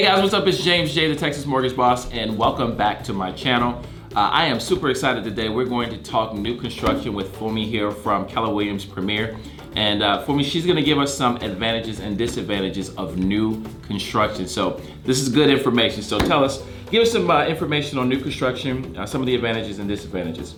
Hey guys, what's up? It's James J, the Texas Mortgage Boss, and welcome back to my channel. Uh, I am super excited today. We're going to talk new construction with Fumi here from Keller Williams Premier. And uh, Fumi, she's gonna give us some advantages and disadvantages of new construction. So this is good information. So tell us, give us some uh, information on new construction, uh, some of the advantages and disadvantages.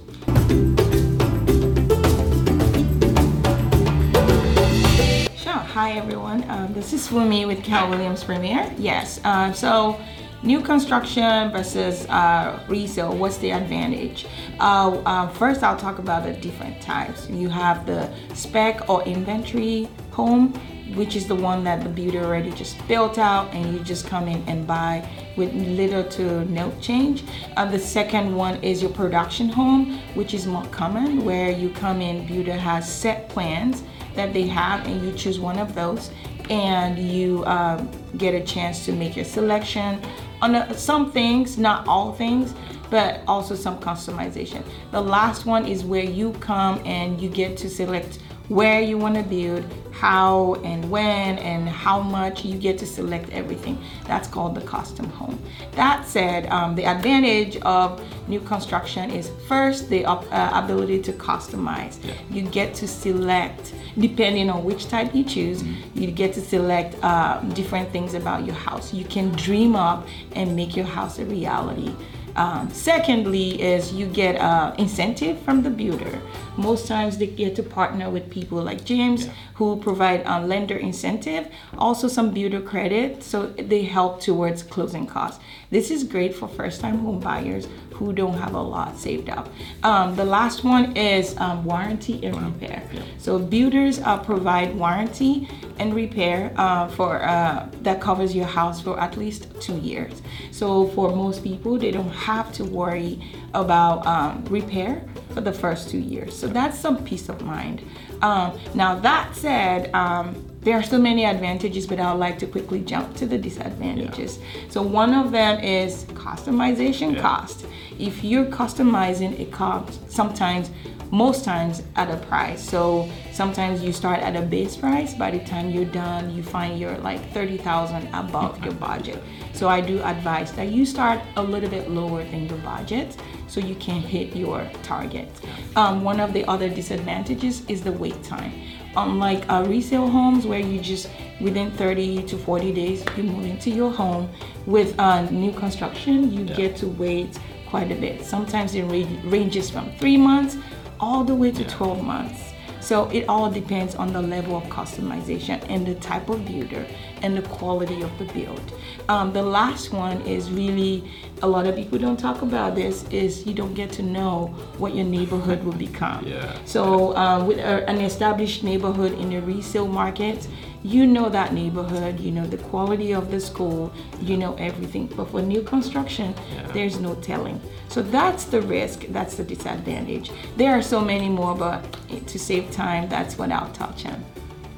Hi, everyone. Um, this is Fumi with Keller Williams Premier. Yes. Uh, so, new construction versus uh, resale. What's the advantage? Uh, uh, first, I'll talk about the different types. You have the spec or inventory home, which is the one that the builder already just built out, and you just come in and buy with little to no change. Uh, the second one is your production home, which is more common, where you come in, builder has set plans that they have, and you choose one of those, and you um, get a chance to make your selection on a, some things, not all things, but also some customization. The last one is where you come and you get to select where you want to build, how and when, and how much. You get to select everything. That's called the custom home. That said, um, the advantage of new construction is first the uh, ability to customize. Yeah. You get to select, depending on which type you choose, you get to select uh, different things about your house. You can dream up and make your house a reality. Um, secondly, is you get uh, incentive from the builder. Most times they get to partner with people like James who provide a lender incentive, also some builder credit, so they help towards closing costs. This is great for first-time home buyers who don't have a lot saved up. Um, the last one is um, warranty and repair. So builders uh, provide warranty and repair uh, for uh, that covers your house for at least two years. So for most people, they don't have to worry about um, repair for the first two years. So that's some peace of mind. Um, now that said, um, there are so many advantages, but I would like to quickly jump to the disadvantages. So one of them is customization Yeah. cost. If you're customizing, it costs sometimes, most times at a price. So sometimes you start at a base price. By the time you're done, you find you're like thirty thousand above your budget. So I do advise that you start a little bit lower than your budget so you can hit your target. Um, one of the other disadvantages is the wait time. Unlike uh, resale homes where you just within 30 to 40 days you move into your home, with uh, new construction you get to wait quite a bit. Sometimes it ra- ranges from three months all the way to 12 months. So it all depends on the level of customization and the type of builder and the quality of the build. Um, the last one is really a lot of people don't talk about this is you don't get to know what your neighborhood will become. Yeah. So uh, with a, an established neighborhood in the resale market, you know that neighborhood, you know the quality of the school, you know everything. But for new construction, there's no telling. So that's the risk, that's the disadvantage. There are so many more, but to save time, that's what I'll touch on.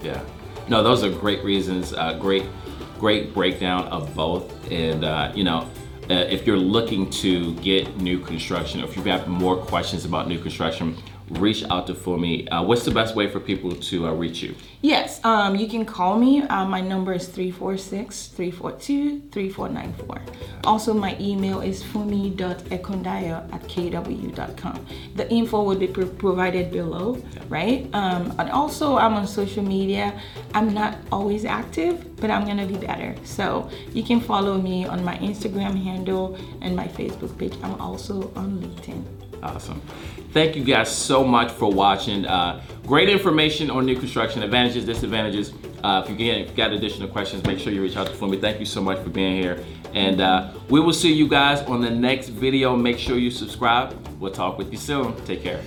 Yeah. No, those are great reasons. Uh, great, great breakdown of both. And uh, you know, uh, if you're looking to get new construction, or if you have more questions about new construction, reach out to Fumi. Uh, what's the best way for people to uh, reach you? Yes, um, you can call me. Uh, my number is 346 342 3494. Also, my email is fumi.ekondaya at kw.com. The info will be pro- provided below, right? Um, and also, I'm on social media. I'm not always active, but I'm gonna be better. So, you can follow me on my Instagram handle and my Facebook page. I'm also on LinkedIn. Awesome. Thank you guys so much for watching. Uh, great information on new construction, advantages, disadvantages. Uh, if you get, if you got additional questions, make sure you reach out to Fumi. Thank you so much for being here. And uh, we will see you guys on the next video. Make sure you subscribe. We'll talk with you soon. Take care.